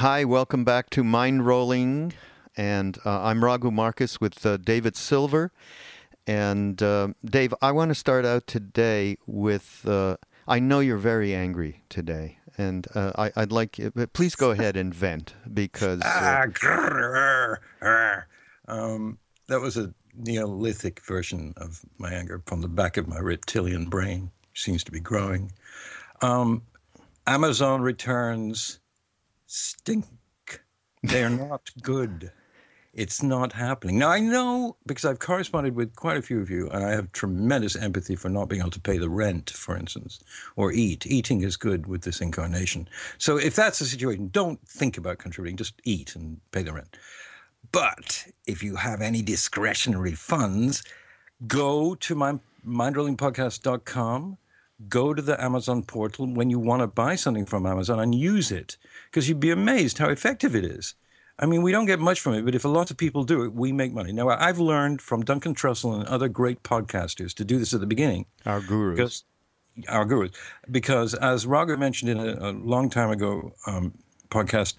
Hi, welcome back to Mind Rolling. And uh, I'm Raghu Marcus with uh, David Silver. And uh, Dave, I want to start out today with uh, I know you're very angry today. And uh, I, would like you, please go ahead and vent because. Uh, ah, um, that was a Neolithic version of my anger from the back of my reptilian brain, seems to be growing. Um, Amazon returns stink. They're not good. It's not happening. Now, I know because I've corresponded with quite a few of you, and I have tremendous empathy for not being able to pay the rent, for instance, or eat. Eating is good with this incarnation. So, if that's the situation, don't think about contributing, just eat and pay the rent. But if you have any discretionary funds, go to my mindrollingpodcast.com, go to the Amazon portal when you want to buy something from Amazon and use it because you'd be amazed how effective it is. I mean, we don't get much from it, but if a lot of people do it, we make money. Now, I've learned from Duncan Trussell and other great podcasters to do this at the beginning. Our gurus. Because, our gurus. Because as Raghu mentioned in a, a long time ago um, podcast,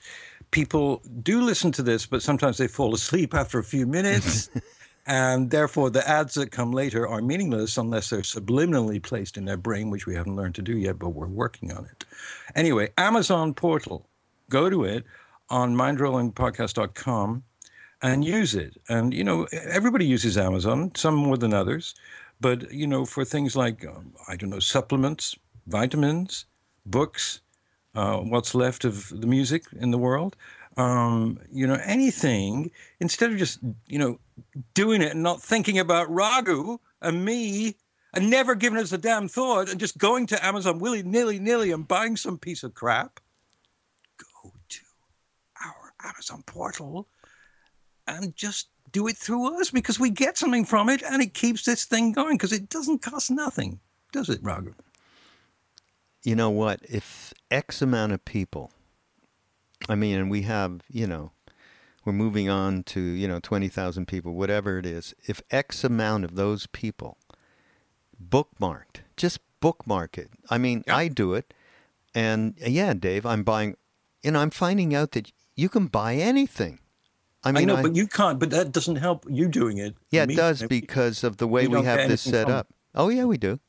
people do listen to this, but sometimes they fall asleep after a few minutes. and therefore, the ads that come later are meaningless unless they're subliminally placed in their brain, which we haven't learned to do yet, but we're working on it. Anyway, Amazon portal, go to it on mindrollingpodcast.com and use it. And, you know, everybody uses Amazon, some more than others. But, you know, for things like, um, I don't know, supplements, vitamins, books, uh, what's left of the music in the world. Um, you know, anything instead of just you know doing it and not thinking about Raghu and me and never giving us a damn thought and just going to Amazon willy nilly nilly and buying some piece of crap. Go to our Amazon portal and just do it through us because we get something from it and it keeps this thing going because it doesn't cost nothing, does it, Raghu? you know what? If X amount of people, I mean, and we have, you know, we're moving on to, you know, 20,000 people, whatever it is. If X amount of those people bookmarked, just bookmark it. I mean, I do it. And yeah, Dave, I'm buying, you know, I'm finding out that you can buy anything. I mean, I know, I, but you can't. But that doesn't help you doing it. Yeah, it does because of the way we have this set up. Oh, yeah, we do.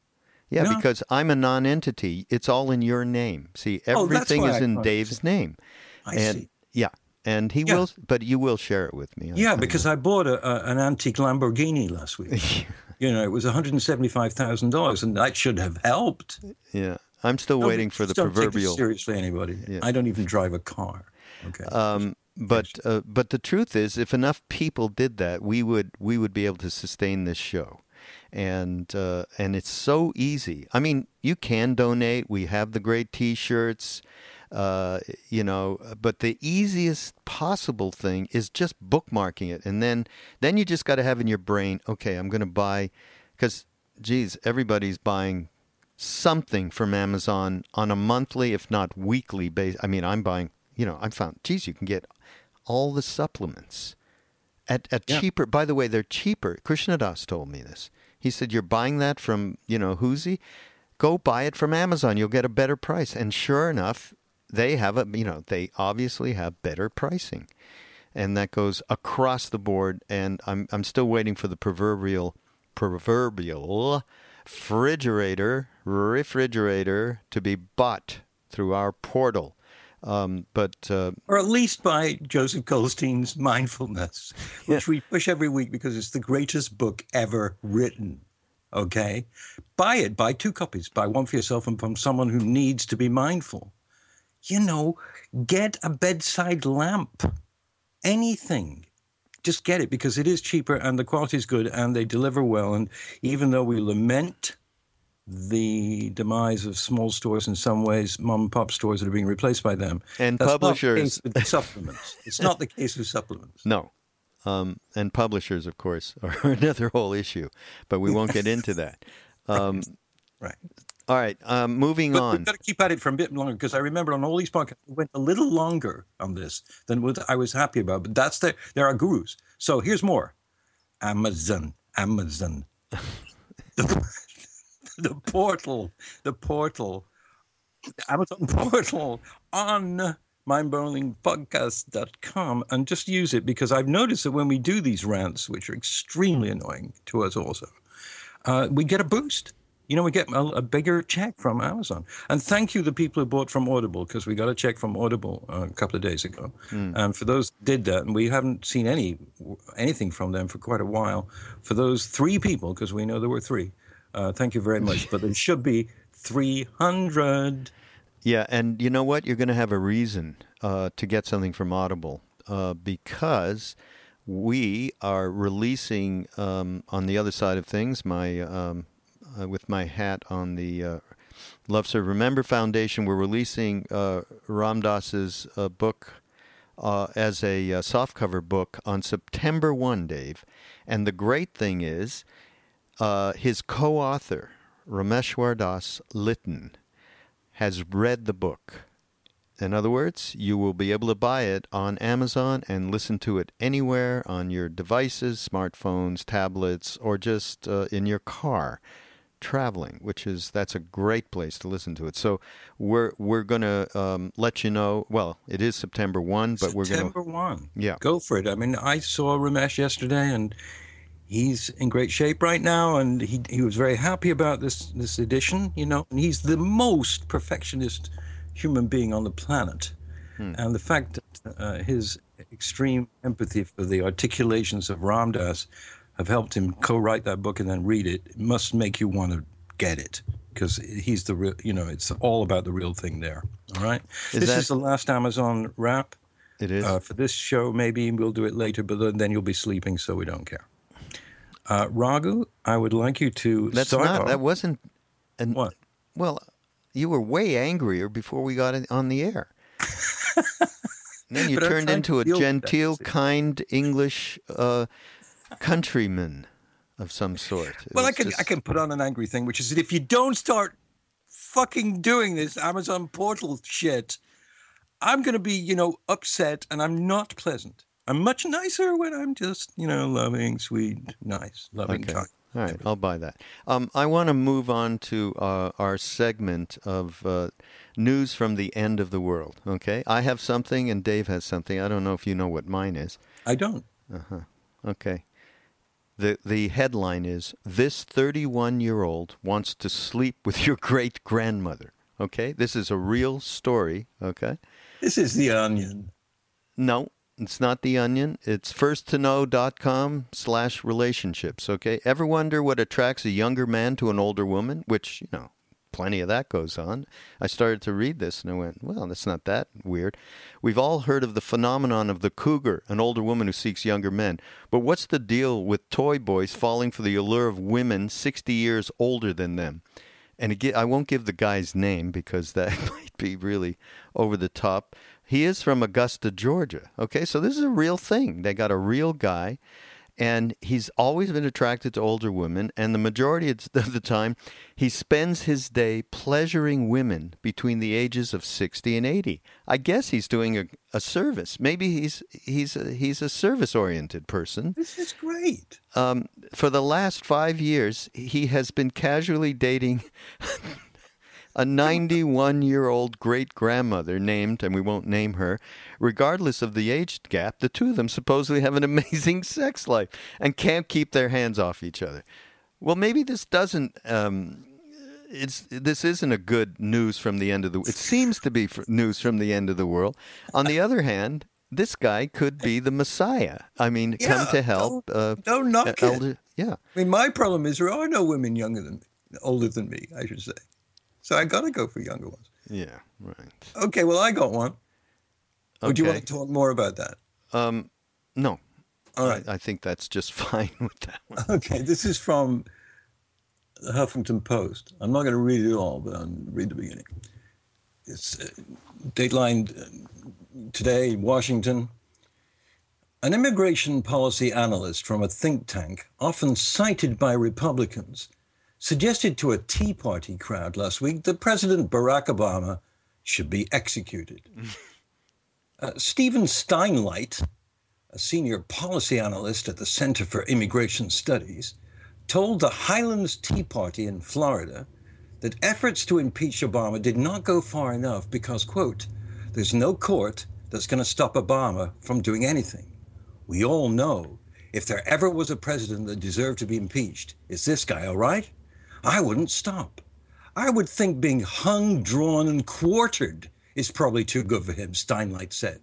Yeah, no. because I'm a non-entity. It's all in your name. See, oh, everything oh, is in Dave's name. I and see. yeah, and he yeah. will, but you will share it with me. Yeah, I, because I, I bought a, a, an antique Lamborghini last week. you know, it was one hundred and seventy-five thousand dollars, and that should have helped. Yeah, I'm still waiting for the proverbial. seriously, anybody? Yeah. I don't even drive a car. Okay. Um, but uh, but the truth is, if enough people did that, we would we would be able to sustain this show and uh, and it's so easy. I mean, you can donate. We have the great T-shirts, uh, you know. But the easiest possible thing is just bookmarking it, and then then you just got to have in your brain, okay, I'm going to buy, because geez, everybody's buying something from Amazon on a monthly, if not weekly base. I mean, I'm buying. You know, I found, geez, you can get all the supplements at, at yeah. cheaper. By the way, they're cheaper. Krishna Das told me this. He said, You're buying that from, you know, Whoozy? Go buy it from Amazon. You'll get a better price. And sure enough, they have a, you know, they obviously have better pricing. And that goes across the board. And I'm, I'm still waiting for the proverbial, proverbial refrigerator, refrigerator to be bought through our portal. Um, but uh, or at least by Joseph Goldstein's Mindfulness, which yeah. we push every week because it's the greatest book ever written. Okay, buy it. Buy two copies. Buy one for yourself and from someone who needs to be mindful. You know, get a bedside lamp. Anything just get it because it is cheaper and the quality is good and they deliver well. And even though we lament the demise of small stores in some ways, mom and pop stores that are being replaced by them. And publishers. The supplements. It's not the case with supplements. No. Um, and publishers, of course, are another whole issue, but we won't get into that. Um, right. All right. Um, moving but on. We've got to keep at it for a bit longer because I remember on all these podcasts, we went a little longer on this than what I was happy about. But that's the, there are gurus. So here's more Amazon. Amazon. the portal, the portal, Amazon portal on mindrollingpodcast.com and just use it because I've noticed that when we do these rants, which are extremely annoying to us also, uh, we get a boost. You know, we get a, a, bigger check from Amazon. And thank you, the people who bought from Audible, because we got a check from Audible uh, a couple of days ago. Mm. And for those did that, and we haven't seen any anything from them for quite a while. For those three people, because we know there were three, uh, thank you very much. but there should be 300. Yeah, and you know what? You're going to have a reason uh, to get something from Audible uh, because we are releasing um, on the other side of things. My um, uh, with my hat on the uh, Love Serve Remember Foundation, we're releasing uh, Ram Dass's uh, book. as a softcover book on September 1, Dave. And the great thing is, his co author, Rameshwar Das Litton, has read the book. In other words, you will be able to buy it on Amazon and listen to it anywhere on your devices, smartphones, tablets, or just uh, in your car traveling, which is that's a great place to listen to it. So we're we're to um, let you know. Well, it is September one, but we're going to September one. Yeah, go for it. I mean, I saw Ramesh yesterday, and he's in great shape right now, and he he was very happy about this this edition. You know, and he's the most perfectionist human being on the planet, hmm. and the fact that uh, his extreme empathy for the articulations of Ram Have helped him co-write that book and then read it, it must make you want to get it because he's the real. You know, it's all about the real thing there. All right. Is this that... is the last Amazon wrap. It is uh, for this show. Maybe we'll do it later, but then you'll be sleeping, so we don't care. Uh, Raghu, I would like you to That's start. Not, off. That wasn't. An, what? Well, you were way angrier before we got on the air. then you turned into a genteel, kind English uh, countryman of some sort. Well, I can just... I can put on an angry thing, which is that if you don't start fucking doing this Amazon portal shit, I'm going to be, you know, upset and I'm not pleasant. I'm much nicer when I'm just, you know, loving, sweet, nice, loving okay. time. All right, I'll buy that. Um, I want to move on to uh, our segment of uh, news from the end of the world. Okay, I have something and Dave has something. I don't know if you know what mine is. I don't. Uh huh. Okay. The the headline is This 31-year-old wants to sleep with your great grandmother. Okay? This is a real story, okay? This is the onion. No, it's not the onion. It's firsttoknow.com slash relationships. Okay. Ever wonder what attracts a younger man to an older woman? Which, you know, plenty of that goes on. I started to read this and I went, well, that's not that weird. We've all heard of the phenomenon of the cougar, an older woman who seeks younger men. But what's the deal with toy boys falling for the allure of women 60 years older than them? And again, I won't give the guy's name because that might be really over the top. He is from Augusta, Georgia. Okay, so this is a real thing. They got a real guy and he's always been attracted to older women. And the majority of the time he spends his day pleasuring women between the ages of 60 and 80 i guess he's doing a, a service. Maybe he's he's a, he's a service oriented person. This is great. Um, for the last five years he has been casually dating a 91 year old great grandmother named, and we won't name her, regardless of the age gap, the two of them supposedly have an amazing sex life and can't keep their hands off each other. Well, maybe this doesn't. Um, it's this isn't a good news from the end of the. It seems to be news from the end of the world. On the other hand, this guy could be the Messiah. I mean, yeah, come to help. Don't, uh, don't knock elder, it. Yeah. I mean, my problem is there are no women younger than me, older than me, I should say. So I got to go for younger ones. Yeah, right. Okay, well, I got one. Okay. Would you want to talk more about that? Um, no. All right. I, I think that's just fine with that one. Okay, this is from the Huffington Post. I'm not going to read it all, but I'll read the beginning. It's uh, datelined uh, today, Washington. An immigration policy analyst from a think tank, often cited by Republicans, suggested to a Tea Party crowd last week that President Barack Obama should be executed. uh, Stephen Steinlight, a senior policy analyst at the Center for Immigration Studies, told the Highlands Tea Party in Florida that efforts to impeach Obama did not go far enough because, quote, There's no court that's going to stop Obama from doing anything. We all know if there ever was a president that deserved to be impeached, it's this guy, all right? I wouldn't stop. I would think being hung, drawn, and quartered is probably too good for him, Steinlight said.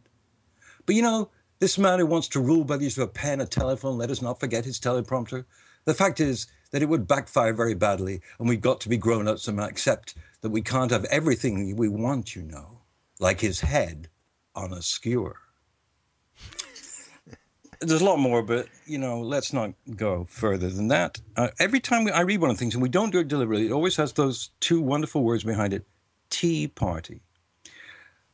But you know, this man who wants to rule by the use of a pen, a telephone, let us not forget his teleprompter. The fact is that it would backfire very badly, and we've got to be grown ups and accept that we can't have everything we want, you know, like his head on a skewer. There's a lot more, but you know, let's not go further than that. Uh, every time we, I read one of the things, and we don't do it deliberately, it always has those two wonderful words behind it: Tea Party.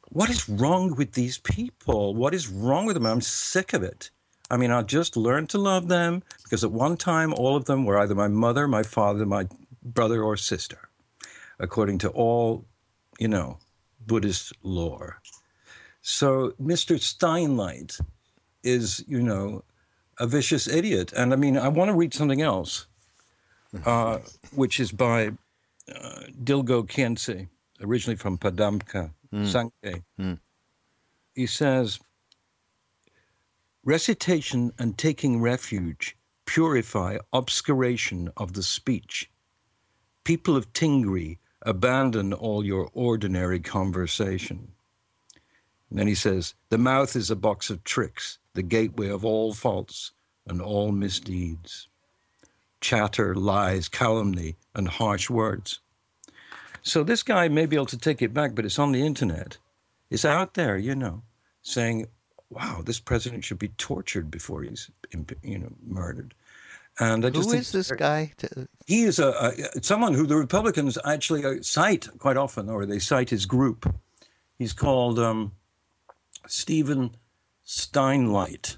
What is wrong with these people? What is wrong with them? I'm sick of it. I mean, I just learned to love them because at one time, all of them were either my mother, my father, my brother, or sister, according to all, you know, Buddhist lore. So Mr. Steinlight is, you know, a vicious idiot. And I mean, I want to read something else, uh, which is by uh, Dilgo Khyentse, originally from Padampa mm. Mm. He says, Recitation and taking refuge purify obscuration of the speech. People of Tingri, abandon all your ordinary conversation. And then he says, The mouth is a box of tricks, the gateway of all faults and all misdeeds. Chatter, lies, calumny, and harsh words. So this guy may be able to take it back, but it's on the internet. It's out there, you know, saying wow, this president should be tortured before he's you know murdered. And I just who is this guy? He is a, a, someone who the Republicans actually uh, cite quite often, or they cite his group. He's called um, Stephen Steinlight,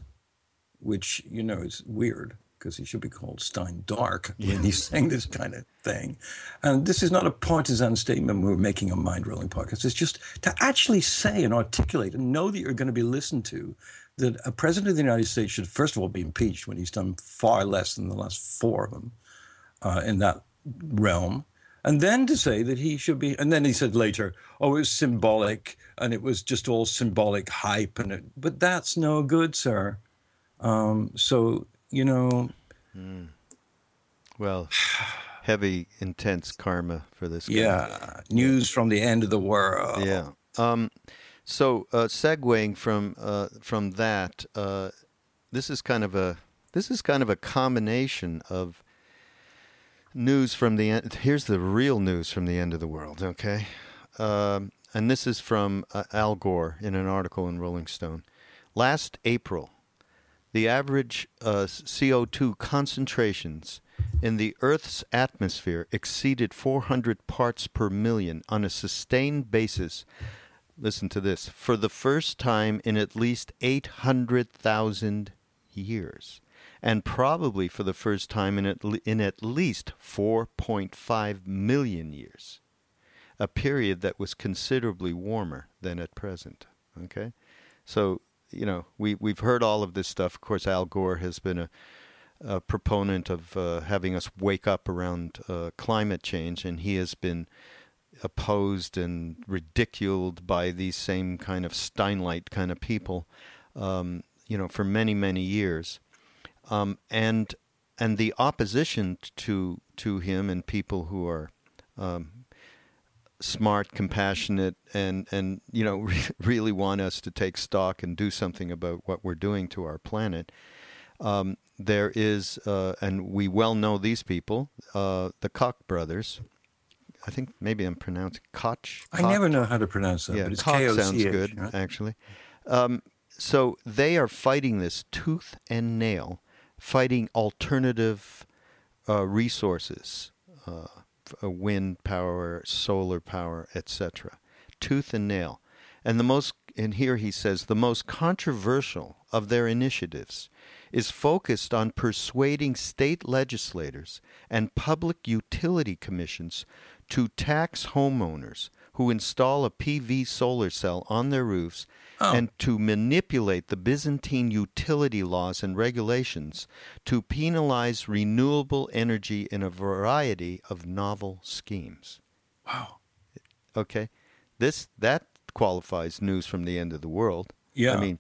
which you know is weird because he should be called Stein Dark when he's saying this kind of thing. And this is not a partisan statement we're making a mind rolling podcast. It's just to actually say and articulate and know that you're going to be listened to that a president of the United States should, first of all, be impeached when he's done far less than the last four of them uh, in that realm. And then to say that he should be, and then he said later, oh, it was symbolic and it was just all symbolic hype. And it, but that's no good, sir. Um, so you know. Mm. Well, heavy, intense karma for this. Guy. Yeah, news from the end of the world. Yeah. Um, so uh, segueing from uh, from that, uh, this is kind of a this is kind of a combination of news from the end. Here's the real news from the end of the world. Okay, um, and this is from uh, Al Gore in an article in Rolling Stone. Last April, the average uh, CO2 concentrations in the Earth's atmosphere exceeded 400 parts per million on a sustained basis. Listen to this for the first time in at least 800,000 years, and probably for the first time in at, le- in at least 4.5 million years, a period that was considerably warmer than at present. Okay? So you know, we we've heard all of this stuff. Of course, Al Gore has been a, a proponent of uh, having us wake up around uh, climate change, and he has been opposed and ridiculed by these same kind of Steinlight kind of people, um, you know, for many many years, um, and and the opposition to to him and people who are um, smart, compassionate, and and you know re- really want us to take stock and do something about what we're doing to our planet. Um, there is, uh, and we well know these people, uh, the Koch brothers. I think maybe I'm pronouncing Koch. I never know how to pronounce that. Yeah, but Koch sounds good right? actually. Um, so they are fighting this tooth and nail, fighting alternative uh, resources. Uh, wind power, solar power, etc. Tooth and nail. And the most and here he says the most controversial of their initiatives is focused on persuading state legislators and public utility commissions to tax homeowners who install a PV solar cell on their roofs oh. and to manipulate the Byzantine utility laws and regulations to penalize renewable energy in a variety of novel schemes. Wow. Okay. This that qualifies news from the end of the world. Yeah. I mean,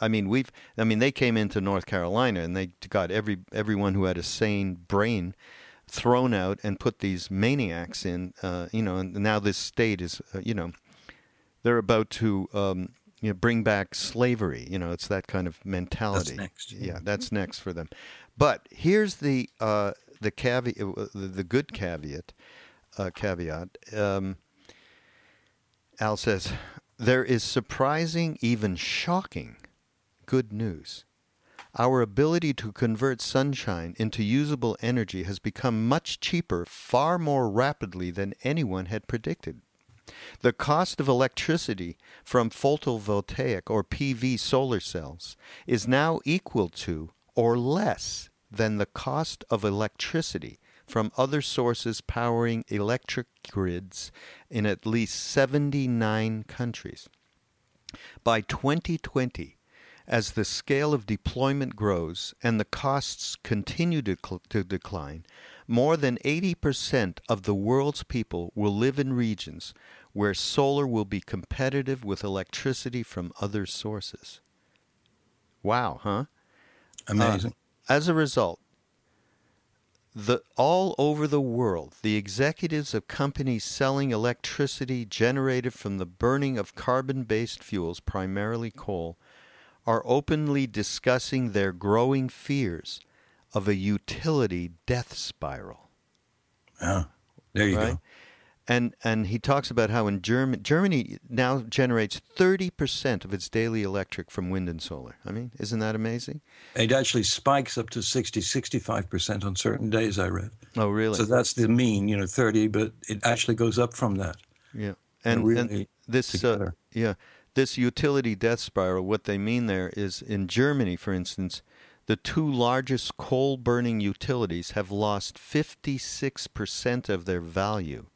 I mean we've I mean they came into North Carolina and they got every everyone who had a sane brain thrown out and put these maniacs in. Uh, you know, and now this state is uh, you know they're about to um, you know bring back slavery. You know, it's that kind of mentality. next, yeah. Yeah, that's next for them. But here's the uh, the caveat, uh, the, the good caveat, uh, caveat. Um, Al says there is surprising, even shocking, good news. Our ability to convert sunshine into usable energy has become much cheaper, far more rapidly than anyone had predicted. The cost of electricity from photovoltaic or PV solar cells is now equal to or less than the cost of electricity from other sources powering electric grids in at least 79 countries. By 2020, as the scale of deployment grows and the costs continue to, cl- to decline, more than 80% of the world's people will live in regions where solar will be competitive with electricity from other sources. Wow, huh? Amazing. Uh, as a result, the all over the world, the executives of companies selling electricity generated from the burning of carbon-based fuels, primarily coal, are openly discussing their growing fears of a utility death spiral. yeah. There you right? go. And and he talks about how in Germany Germany now generates 30% of its daily electric from wind and solar. I mean, isn't that amazing? It actually spikes up to 60, 65% on certain days, I read. Oh, really? So that's the mean, you know, 30, but it actually goes up from that. Yeah, and, really and this uh, yeah this utility death spiral. What they mean there is in Germany, for instance, the two largest coal burning utilities have lost fifty six percent of their value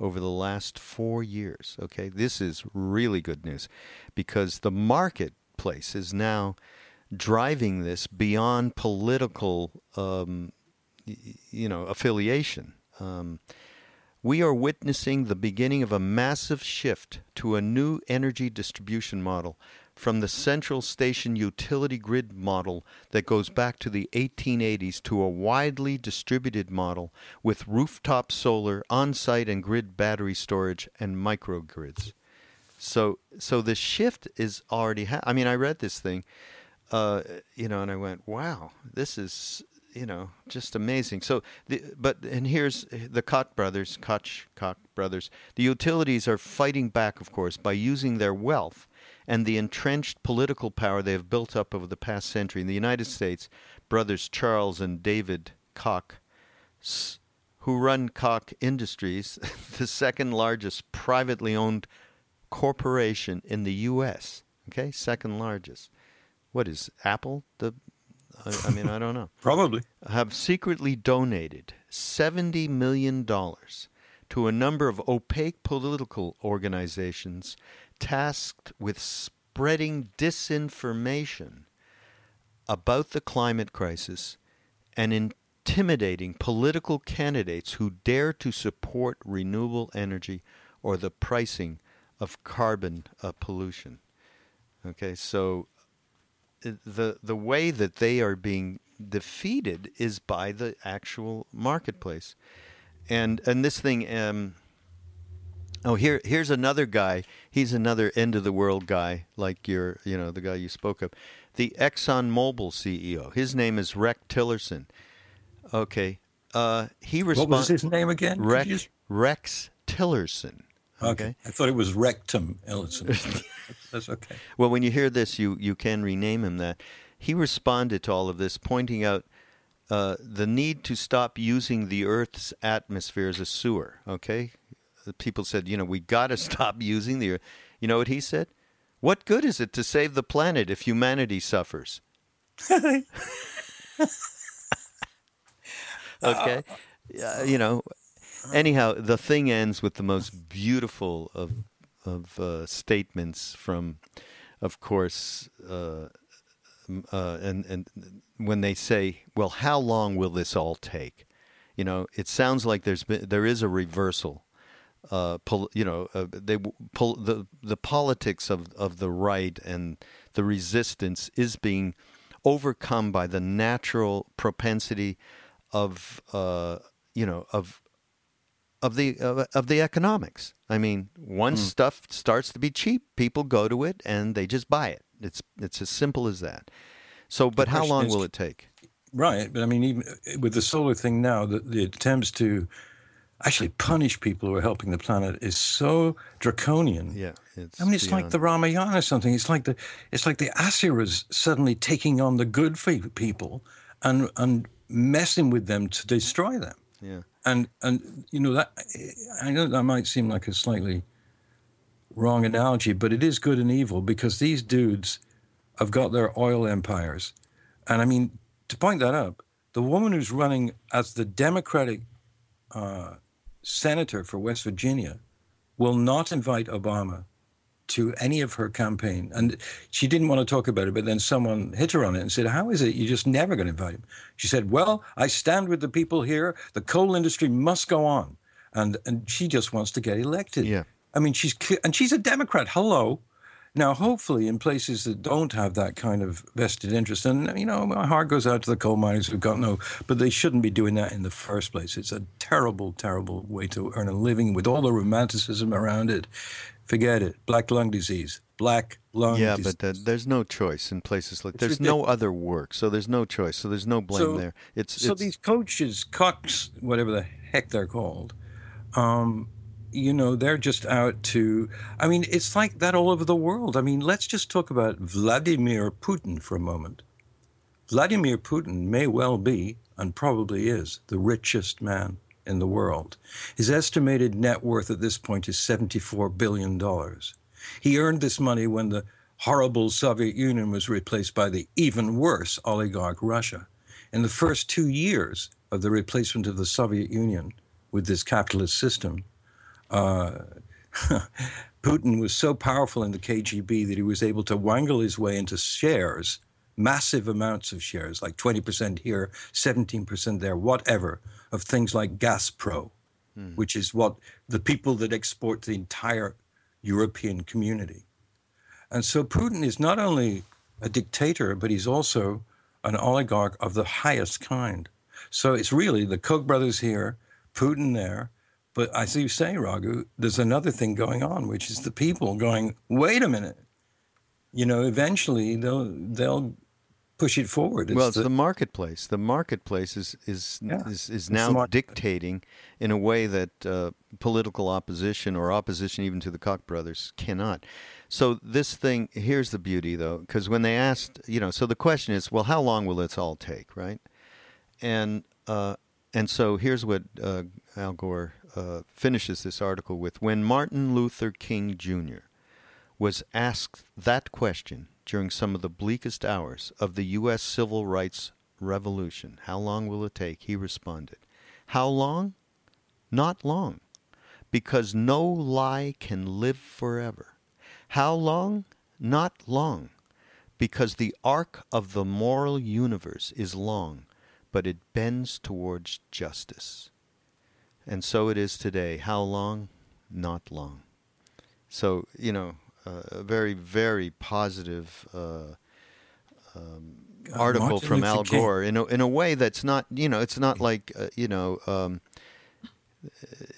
over the last four years. Okay, this is really good news because the marketplace is now driving this beyond political, um, you know, affiliation. Um, we are witnessing the beginning of a massive shift to a new energy distribution model from the central station utility grid model that goes back to the 1880s to a widely distributed model with rooftop solar, on-site and grid battery storage and microgrids. So so the shift is already ha- I mean I read this thing uh, you know and I went wow this is you know just amazing so the, but and here's the Koch brothers Koch Koch brothers the utilities are fighting back of course by using their wealth and the entrenched political power they have built up over the past century in the United States brothers Charles and David Koch who run Koch Industries the second largest privately owned corporation in the U.S. Okay, second largest. What is Apple? The I, I mean, I don't know. Probably. Have secretly donated seventy million dollars to a number of opaque political organizations tasked with spreading disinformation about the climate crisis and intimidating political candidates who dare to support renewable energy or the pricing of carbon uh, pollution. Okay, so uh, the the way that they are being defeated is by the actual marketplace, and and this thing. Um, oh, here here's another guy. He's another end of the world guy, like your you know the guy you spoke of, the Exxon Mobil CEO. His name is Rex Tillerson. Okay, uh, he What was his name again? Rex just- Rex Tillerson. Okay. I thought it was Rectum Ellison. That's okay. Well, when you hear this, you, you can rename him that. He responded to all of this, pointing out uh, the need to stop using the Earth's atmosphere as a sewer. Okay, people said, you know, we got to stop using the Earth. You know what he said? What good is it to save the planet if humanity suffers? okay, uh, you know. Anyhow, the thing ends with the most beautiful of of uh, statements from, of course, uh, uh, and and when they say, "Well, how long will this all take?" You know, it sounds like there's been there is a reversal. Uh, pol- you know, uh, they pol- the the politics of of the right and the resistance is being overcome by the natural propensity of uh, you know of of the of, of the economics. I mean, once mm. stuff starts to be cheap, people go to it and they just buy it. It's it's as simple as that. So, but how long is, will it take? Right, but I mean, even with the solar thing now, the, the attempts to actually punish people who are helping the planet is so draconian. Yeah, I mean, it's beyond. like the Ramayana or something. It's like the it's like the Asuras suddenly taking on the good people and and messing with them to destroy them. Yeah, and and you know that I know that might seem like a slightly wrong analogy, but it is good and evil because these dudes have got their oil empires, and I mean to point that up, the woman who's running as the Democratic uh, senator for West Virginia will not invite Obama to any of her campaign. And she didn't want to talk about it, but then someone hit her on it and said, How is it you're just never going to invite him? She said, Well, I stand with the people here. The coal industry must go on. And, and she just wants to get elected. Yeah. I mean, she's and she's a Democrat. Hello. Now, hopefully, in places that don't have that kind of vested interest, and you know, my heart goes out to the coal miners who've got no, but they shouldn't be doing that in the first place. It's a terrible, terrible way to earn a living with all the romanticism around it. Forget it. Black lung disease. Black lung. Yeah, disease. but the, there's no choice in places like. It's there's ridiculous. no other work, so there's no choice. So there's no blame so, there. It's so it's, these coaches, cocks, whatever the heck they're called. Um, you know, they're just out to. I mean, it's like that all over the world. I mean, let's just talk about Vladimir Putin for a moment. Vladimir Putin may well be, and probably is, the richest man in the world. His estimated net worth at this point is $74 billion. He earned this money when the horrible Soviet Union was replaced by the even worse oligarch Russia. In the first two years of the replacement of the Soviet Union with this capitalist system, Putin was so powerful in the KGB that he was able to wangle his way into shares, massive amounts of shares, like 20% here, 17% there, whatever, of things like Gazprom, mm. which is what the people that export the entire European community. And so Putin is not only a dictator, but he's also an oligarch of the highest kind. So it's really the Koch brothers here, Putin there, but I see you saying, Raghu, there's another thing going on, which is the people going, wait a minute. You know, eventually they'll they'll push it forward. It's well, it's the, the, marketplace. The marketplace is is yeah, is, is now dictating in a way that uh, political opposition or opposition even to the Koch brothers cannot. So this thing here's the beauty though, because when they asked, you know, so the question is, well, how long will this all take, right? And uh, and so here's what uh, Al Gore uh, finishes this article with When Martin Luther King Jr. was asked that question during some of the bleakest hours of the U.S. civil rights revolution, how long will it take? He responded, How long? Not long, because no lie can live forever. How long? Not long, because the arc of the moral universe is long, but it bends towards justice. And so it is today. How long? Not long. So, you know, uh, a very, very positive uh, um, article Martin from Al Gore in a, in a way that's not, you know, it's not like, uh, you know, um,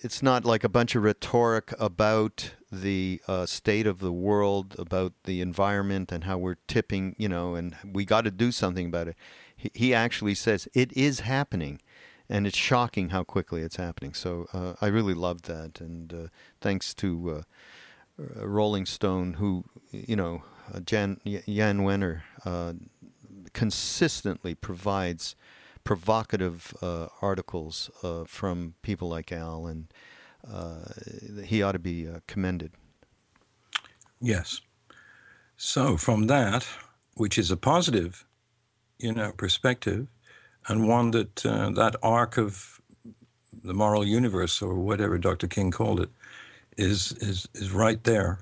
it's not like a bunch of rhetoric about the uh, state of the world, about the environment and how we're tipping, you know, and we got to do something about it. He, he actually says it is happening and it's shocking how quickly it's happening. So uh, I really loved that, and uh, thanks to uh, uh Rolling Stone, who you know uh, Jan Jan Wenner uh, consistently provides provocative articles from people like Al, and he ought to be commended. Yes. So from that, which is a positive, you know, perspective, and one that uh, that arc of the moral universe or whatever Dr. King called it is is is right there.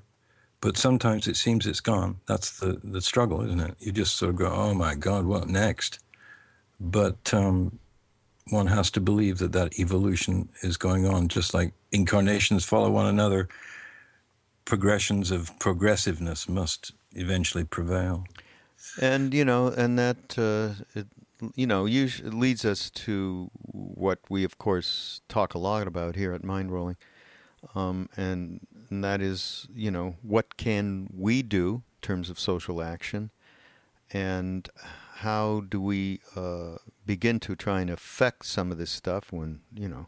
But sometimes it seems it's gone. That's the the struggle, isn't it? You just sort of go, "Oh my God, what next?" But um, one has to believe that that evolution is going on, just like incarnations follow one another. Progressions of progressiveness must eventually prevail. And you know, and that uh, it, you know usually leads us to what we, of course, talk a lot about here at Mindrolling, um, and, and that is, you know, what can we do in terms of social action, and how do we uh, begin to try and affect some of this stuff when you know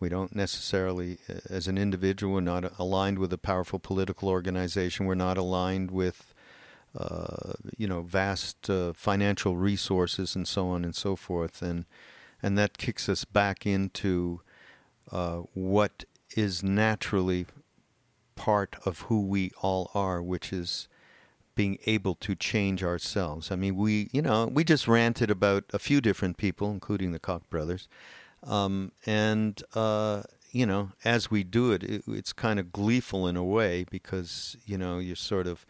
we don't necessarily, as an individual, we're not aligned with a powerful political organization. We're not aligned with, uh, you know, vast uh, financial resources and so on and so forth. And and that kicks us back into uh, what is naturally part of who we all are, which is being able to change ourselves. I mean, we, you know, we just ranted about a few different people, including the Koch brothers. Um, and, uh, you know, as we do it, it, it's kind of gleeful in a way because, you know, you're sort of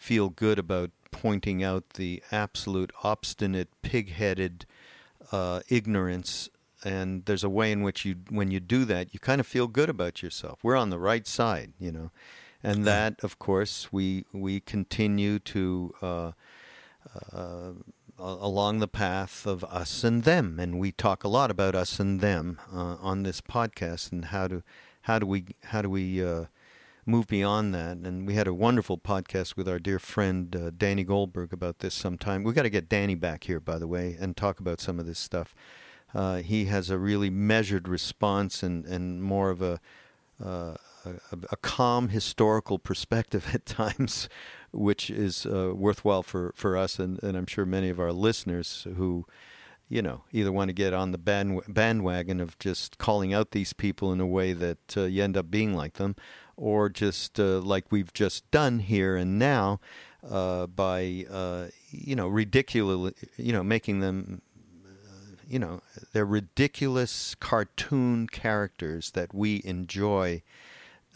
feel good about pointing out the absolute obstinate, pig headed uh, ignorance. And there's a way in which you, when you do that, you kind of feel good about yourself. We're on the right side, you know and that, of course, we we continue to uh, uh, along the path of us and them, and we talk a lot about us and them uh, on this podcast, and how to how do we how do we uh, move beyond that? And we had a wonderful podcast with our dear friend uh, Danny Goldberg about this sometime. We've got to get Danny back here, by the way, and talk about some of this stuff. Uh, he has a really measured response and, and more of a, uh, a, a, calm historical perspective at times, which is uh, worthwhile for, for us and, and I'm sure many of our listeners who, you know, either want to get on the band, bandwagon of just calling out these people in a way that uh, you end up being like them, or just uh, like we've just done here and now uh, by, uh, you know, ridiculously, you know, making them you know, they're ridiculous cartoon characters that we enjoy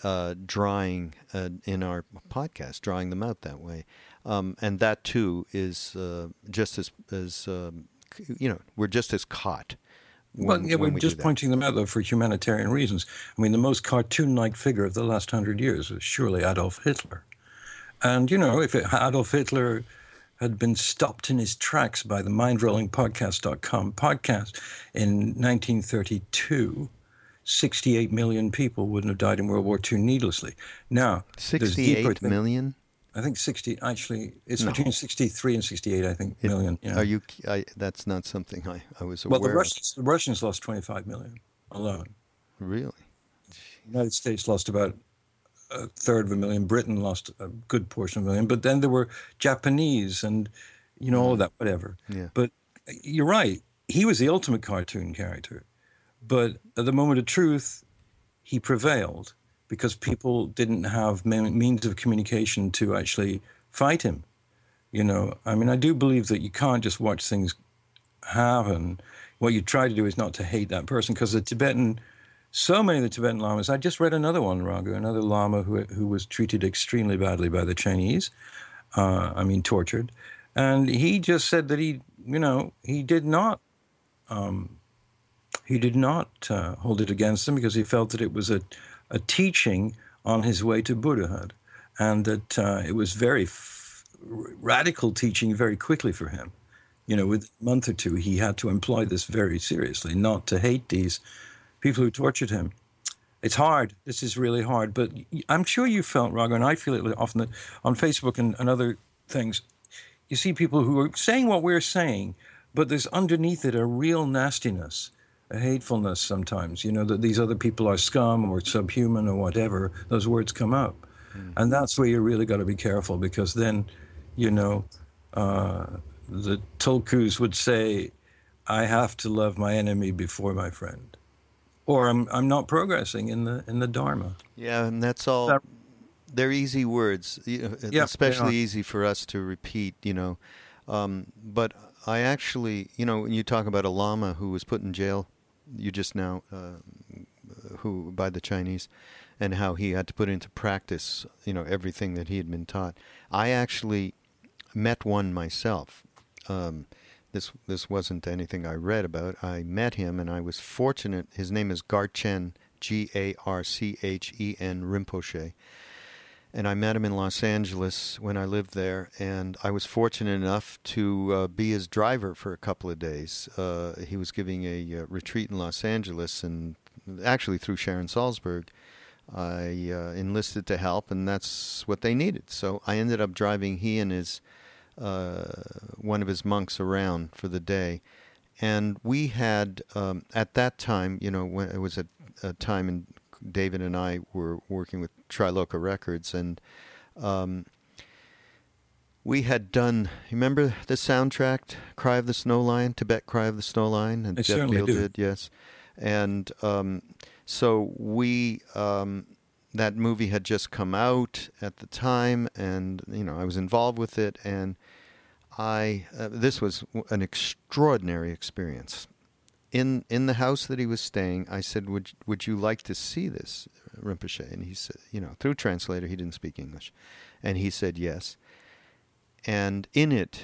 uh, drawing uh, in our podcast, drawing them out that way. Um, and that too is uh, just as, as um, you know, we're just as caught. When, well, yeah, we're we just pointing them out though for humanitarian reasons. I mean, the most cartoon-like figure of the last hundred years was surely Adolf Hitler. And you know, if it, Adolf Hitler had been stopped in his tracks by the mindrollingpodcast.com podcast in 1932, 68 million people wouldn't have died in World War II needlessly. Now, 68 million? I think 60, actually, it's no. between 63 and 68, I think, it, million. Yeah. Are you, I, that's not something I, I was aware Well, the Russians, the Russians lost 25 million alone. Really? The United States lost about a third of a million. Britain lost a good portion of a million. But then there were Japanese and, you know, mm. all of that, whatever. Yeah. But you're right. He was the ultimate cartoon character. But at the moment of truth, he prevailed because people didn't have means of communication to actually fight him. You know, I mean, I do believe that you can't just watch things happen. What you try to do is not to hate that person because the Tibetan, so many of the Tibetan lamas. I just read another one, Raghu, another lama who who was treated extremely badly by the Chinese. Uh, I mean, tortured, and he just said that he, you know, he did not um, he did not uh, hold it against them because he felt that it was a, a teaching on his way to Buddhahood and that uh, it was very f- radical teaching very quickly for him. You know, with a month or two, he had to employ this very seriously, not to hate these people who tortured him. It's hard. This is really hard. But I'm sure you felt, Raghu, and I feel it often that on Facebook and, and other things, you see people who are saying what we're saying, but there's underneath it a real nastiness hatefulness sometimes, you know, that these other people are scum or subhuman or whatever, those words come up. Mm. And that's where you really got to be careful because then, you know, uh, the Tulkus would say, I have to love my enemy before my friend. Or I'm, I'm not progressing in the in the Dharma. Yeah, and that's all. That, they're easy words, yeah, especially easy for us to repeat, you know. Um, but I actually, you know, when you talk about a lama who was put in jail you just now, uh, who by the Chinese, and how he had to put into practice, you know, everything that he had been taught. I actually met one myself. Um, this this wasn't anything I read about. I met him, and I was fortunate. His name is Garchen, G A R C H E N Rinpoche, and I met him in Los Angeles when I lived there. And I was fortunate enough to uh, be his driver for a couple of days. Uh, he was giving a uh, retreat in Los Angeles, and actually through Sharon Salzberg. I uh, enlisted to help, and that's what they needed. So I ended up driving he and his uh, one of his monks around for the day, and we had um, at that time, you know, when it was a, a time and David and I were working with Triloka Records, and um, we had done. Remember the soundtrack, "Cry of the Snow Lion," Tibet "Cry of the Snow Lion," and I Jeff Beal did, yes, and um, so we um, that movie had just come out at the time, and you know I was involved with it, and I uh, this was an extraordinary experience. In in the house that he was staying, I said, "Would would you like to see this, Rinpoche?" And he said, "You know, through translator, he didn't speak English, and he said yes." And in it,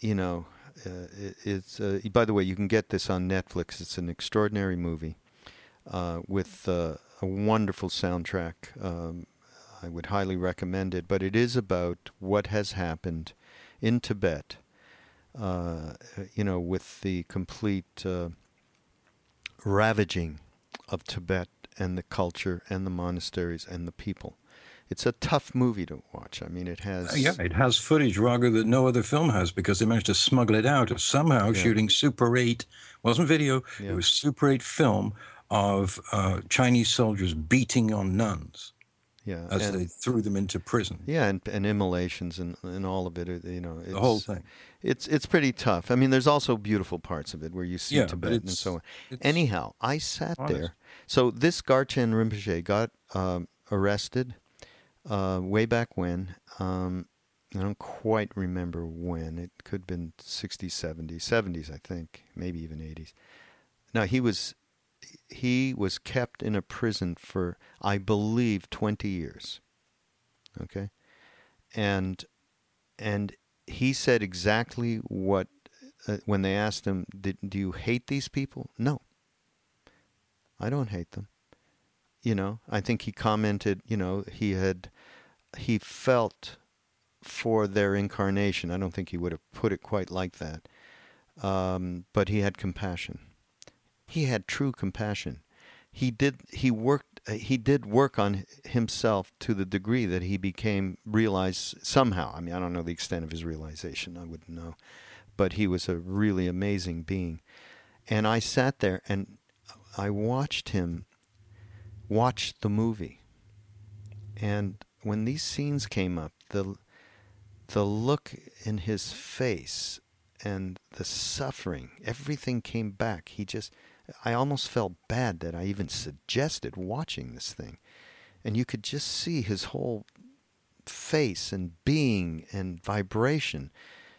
you know, uh, it, it's uh, by the way, you can get this on Netflix. It's an extraordinary movie uh, with uh, a wonderful soundtrack. Um, I would highly recommend it, but it is about what has happened in Tibet. Uh, you know, with the complete uh, ravaging of Tibet and the culture and the monasteries and the people. It's a tough movie to watch. I mean, it has. Yeah, it has footage, Raghu, that no other film has because they managed to smuggle it out of somehow yeah. shooting Super 8. wasn't video, yeah. it was Super 8 film of uh, Chinese soldiers beating on nuns. Yeah, as and, they threw them into prison. Yeah, and, and immolations and, and all of it. Uh, you know, the whole thing. It's it's pretty tough. I mean, there's also beautiful parts of it where you see yeah, Tibet and so on. Anyhow, I sat honest. there. So this Garchen Rinpoche got um, arrested uh, way back when. Um, I don't quite remember when. It could have been 60s, 70s, 70s, I think, maybe even 80s. Now he was he was kept in a prison for, I believe, 20 years. Okay? And, and he said exactly what, uh, when they asked him, Do you hate these people? No. I don't hate them. You know, I think he commented, you know, he had, he felt for their incarnation. I don't think he would have put it quite like that. Um, but he had compassion he had true compassion. He did he worked Uh, he did work on himself to the degree that he became realized somehow. I mean, I don't know the extent of his realization. I wouldn't know, but he was a really amazing being. And I sat there and I watched him watch the movie. And when these scenes came up, the the look in his face and the suffering, everything came back. He just I almost felt bad that I even suggested watching this thing. And you could just see his whole face and being and vibration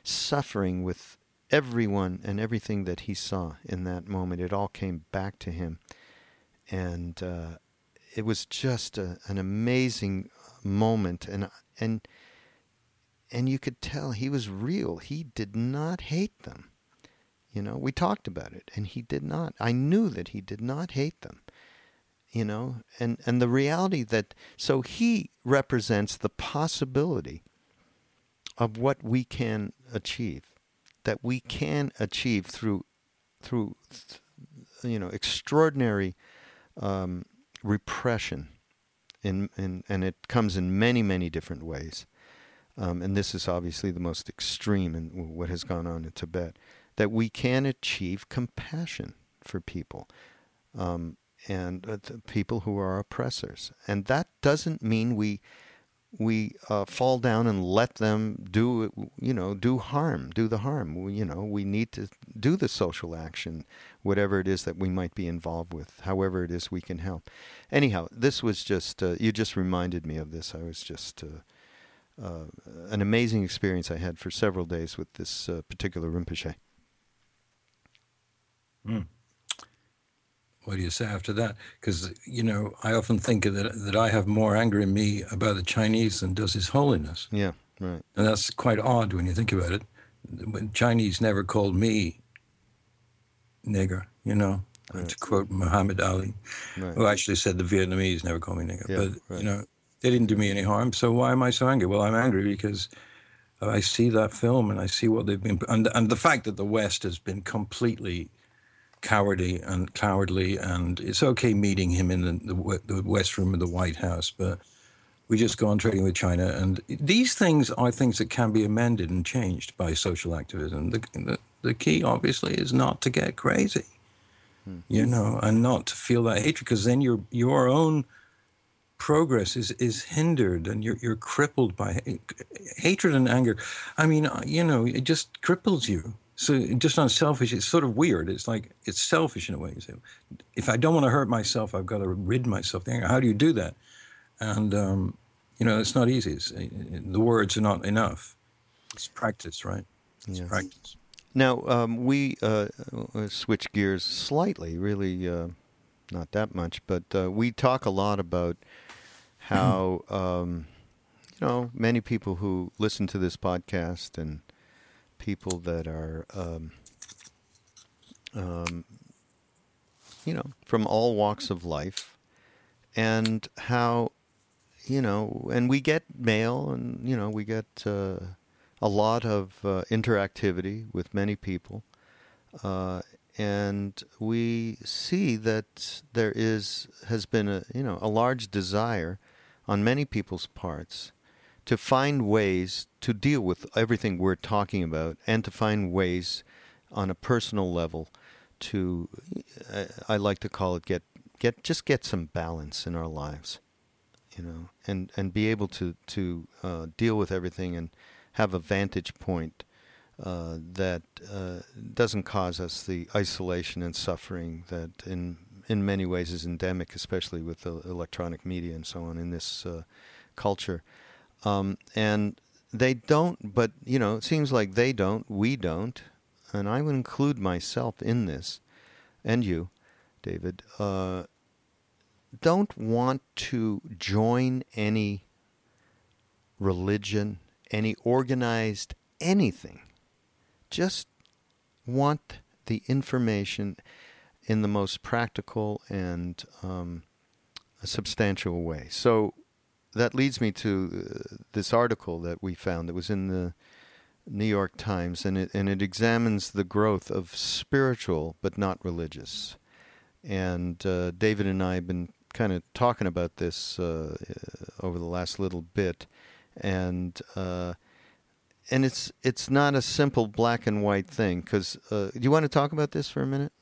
suffering with everyone and everything that he saw in that moment. It all came back to him. And uh, it was just a, an amazing moment. And, and, and you could tell he was real. He did not hate them. You know, we talked about it, and he did not. I knew that he did not hate them. You know, and and the reality that so he represents the possibility of what we can achieve, that we can achieve through through you know extraordinary um, repression, in, in and it comes in many many different ways. Um, and this is obviously the most extreme in what has gone on in Tibet that we can achieve compassion for people um, and uh, people who are oppressors. And that doesn't mean we we uh, fall down and let them do you know do harm, do the harm. We, you know we need to do the social action, whatever it is that we might be involved with, however it is we can help. Anyhow, this was just uh, you just reminded me of this. I was just. Uh, uh an amazing experience I had for several days with this uh, particular Rinpoche. Mm. What do you say after that? Because you know, I often think that that I have more anger in me about the Chinese than does His Holiness. Yeah, right. And that's quite odd when you think about it. when Chinese never called me nigger, you know, right. to quote Muhammad Ali, right. who actually said the Vietnamese never called me nigger. Yeah, but, right. you know, they didn't do me any harm. So why am I so angry? Well, I'm angry because I see that film and I see what they've been, and, and the fact that the West has been completely cowardly and cowardly, and it's okay meeting him in the, the, West Room of the White House, but we just go on trading with China. And these things are things that can be amended and changed by social activism. The, the, the key, obviously, is not to get crazy, hmm. you know, and not to feel that hatred, because then your your own progress is is hindered and you're you're crippled by hatred and anger. I mean, you know, it just cripples you. So just on selfish, it's sort of weird. It's like it's selfish in a way. You say, if I don't want to hurt myself, I've got to rid myself. How do you do that? And um, you know, it's not easy. It's, uh, the words are not enough. It's practice, right? It's yes. practice. Now um, we uh, uh, switch gears slightly, really, uh, not that much, but uh, we talk a lot about how um, you know many people who listen to this podcast and people that are um, um, you know from all walks of life and how you know and we get mail and you know we get uh, a lot of uh, interactivity with many people uh, and we see that there is has been a you know a large desire on many people's parts to find ways to deal with everything we're talking about and to find ways on a personal level to I, like to call it get get just get some balance in our lives you know and and be able to to uh, deal with everything and have a vantage point uh, that uh, doesn't cause us the isolation and suffering that in in many ways is endemic, especially with the electronic media and so on in this uh, culture. Um, and they don't, but you know, it seems like they don't, we don't, and I would include myself in this, and you, David, uh, don't want to join any religion, any organized anything. Just want the information in the most practical and um, substantial way. So that leads me to uh, this article that we found that was in the New York Times, and it and it examines the growth of spiritual but not religious. And uh, David and I have been kind of talking about this uh, over the last little bit, and uh, and it's it's not a simple black and white thing. Because uh, do you want to talk about this for a minute?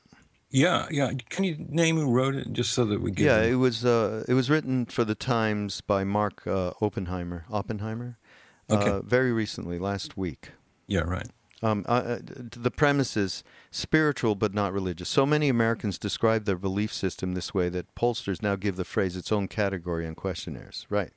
Yeah, yeah. Can you name who wrote it, just so that we get? Yeah, them? it was uh, it was written for the Times by Mark uh, Oppenheimer. Oppenheimer. Okay. Uh, very recently, last week. Yeah, right. Um, uh, uh, the premise is spiritual but not religious. So many Americans describe their belief system this way that pollsters now give the phrase its own category on questionnaires. Right.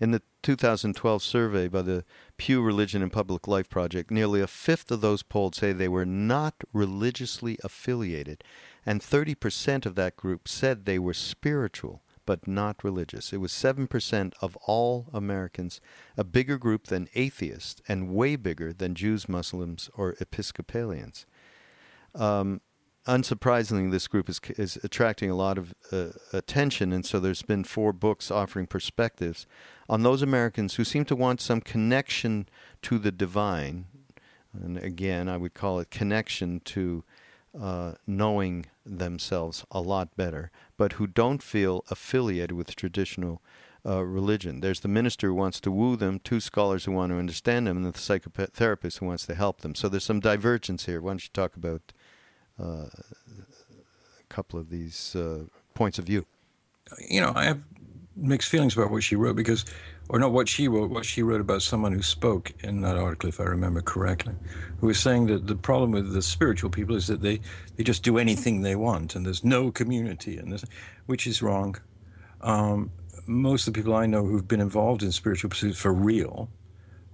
In the 2012 survey by the Pew Religion and Public Life Project, nearly a fifth of those polled say they were not religiously affiliated, and 30% of that group said they were spiritual but not religious. It was 7% of all Americans, a bigger group than atheists, and way bigger than Jews, Muslims, or Episcopalians. Um, unsurprisingly, this group is, is attracting a lot of uh, attention, and so there's been four books offering perspectives on those Americans who seem to want some connection to the divine. And again, I would call it connection to uh, knowing themselves a lot better, but who don't feel affiliated with traditional uh, religion. There's the minister who wants to woo them, two scholars who want to understand them, and the psychotherapist who wants to help them. So there's some divergence here. Why don't you talk about uh, a couple of these uh, points of view? You know, I have mixed feelings about what she wrote because, or not what she wrote, what she wrote about someone who spoke in that article, if I remember correctly, who was saying that the problem with the spiritual people is that they, they just do anything they want and there's no community, and which is wrong. Um, most of the people I know who've been involved in spiritual pursuits for real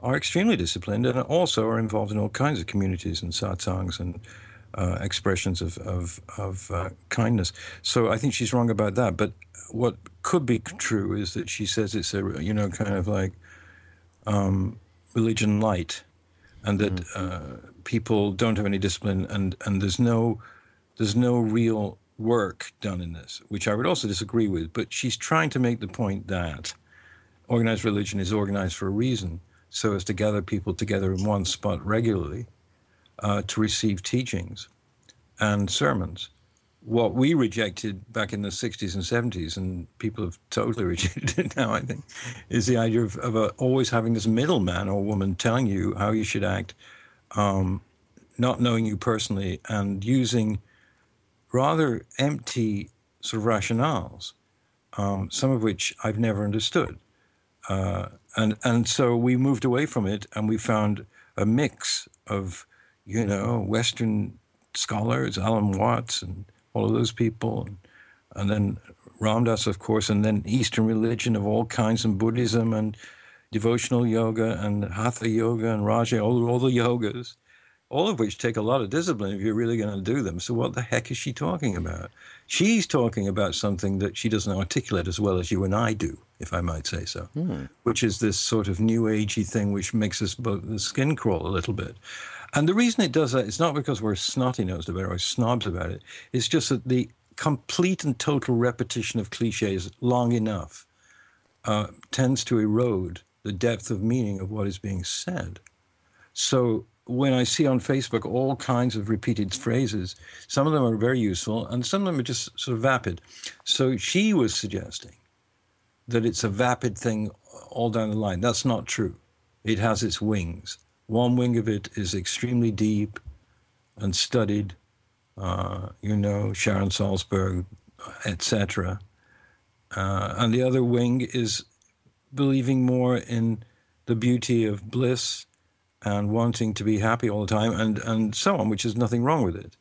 are extremely disciplined and also are involved in all kinds of communities and satsangs and uh, expressions of of, of uh, kindness. So I think she's wrong about that. But what could be true is that she says it's a you know kind of like um, religion light, and that mm-hmm. uh, people don't have any discipline, and and there's no there's no real work done in this, which I would also disagree with. But she's trying to make the point that organized religion is organized for a reason, so as to gather people together in one spot regularly uh, to receive teachings and sermons. What we rejected back in the 60s and 70s, and people have totally rejected it now, I think, is the idea of, of a, always having this middleman or woman telling you how you should act, um, not knowing you personally, and using rather empty sort of rationales, um, some of which I've never understood. Uh, and and so we moved away from it, and we found a mix of, you know, Western scholars, Alan Watts, and all of those people, and, and then Ram Dass, of course, and then Eastern religion of all kinds, and Buddhism, and devotional yoga, and Hatha yoga, and Raja, all, all the yogas, all of which take a lot of discipline if you're really going to do them. So, what the heck is she talking about? She's talking about something that she doesn't articulate as well as you and I do, if I might say so, hmm. which is this sort of new agey thing which makes us both the skin crawl a little bit. And the reason it does that is not because we're snotty nosed about it or snobs about it. It's just that the complete and total repetition of cliches long enough uh, tends to erode the depth of meaning of what is being said. So when I see on Facebook all kinds of repeated phrases, some of them are very useful and some of them are just sort of vapid. So she was suggesting that it's a vapid thing all down the line. That's not true. It has its wings. One wing of it is extremely deep and studied, uh, you know, Sharon Salzberg, etc. Uh, and the other wing is believing more in the beauty of bliss and wanting to be happy all the time and, and so on, which is nothing wrong with it.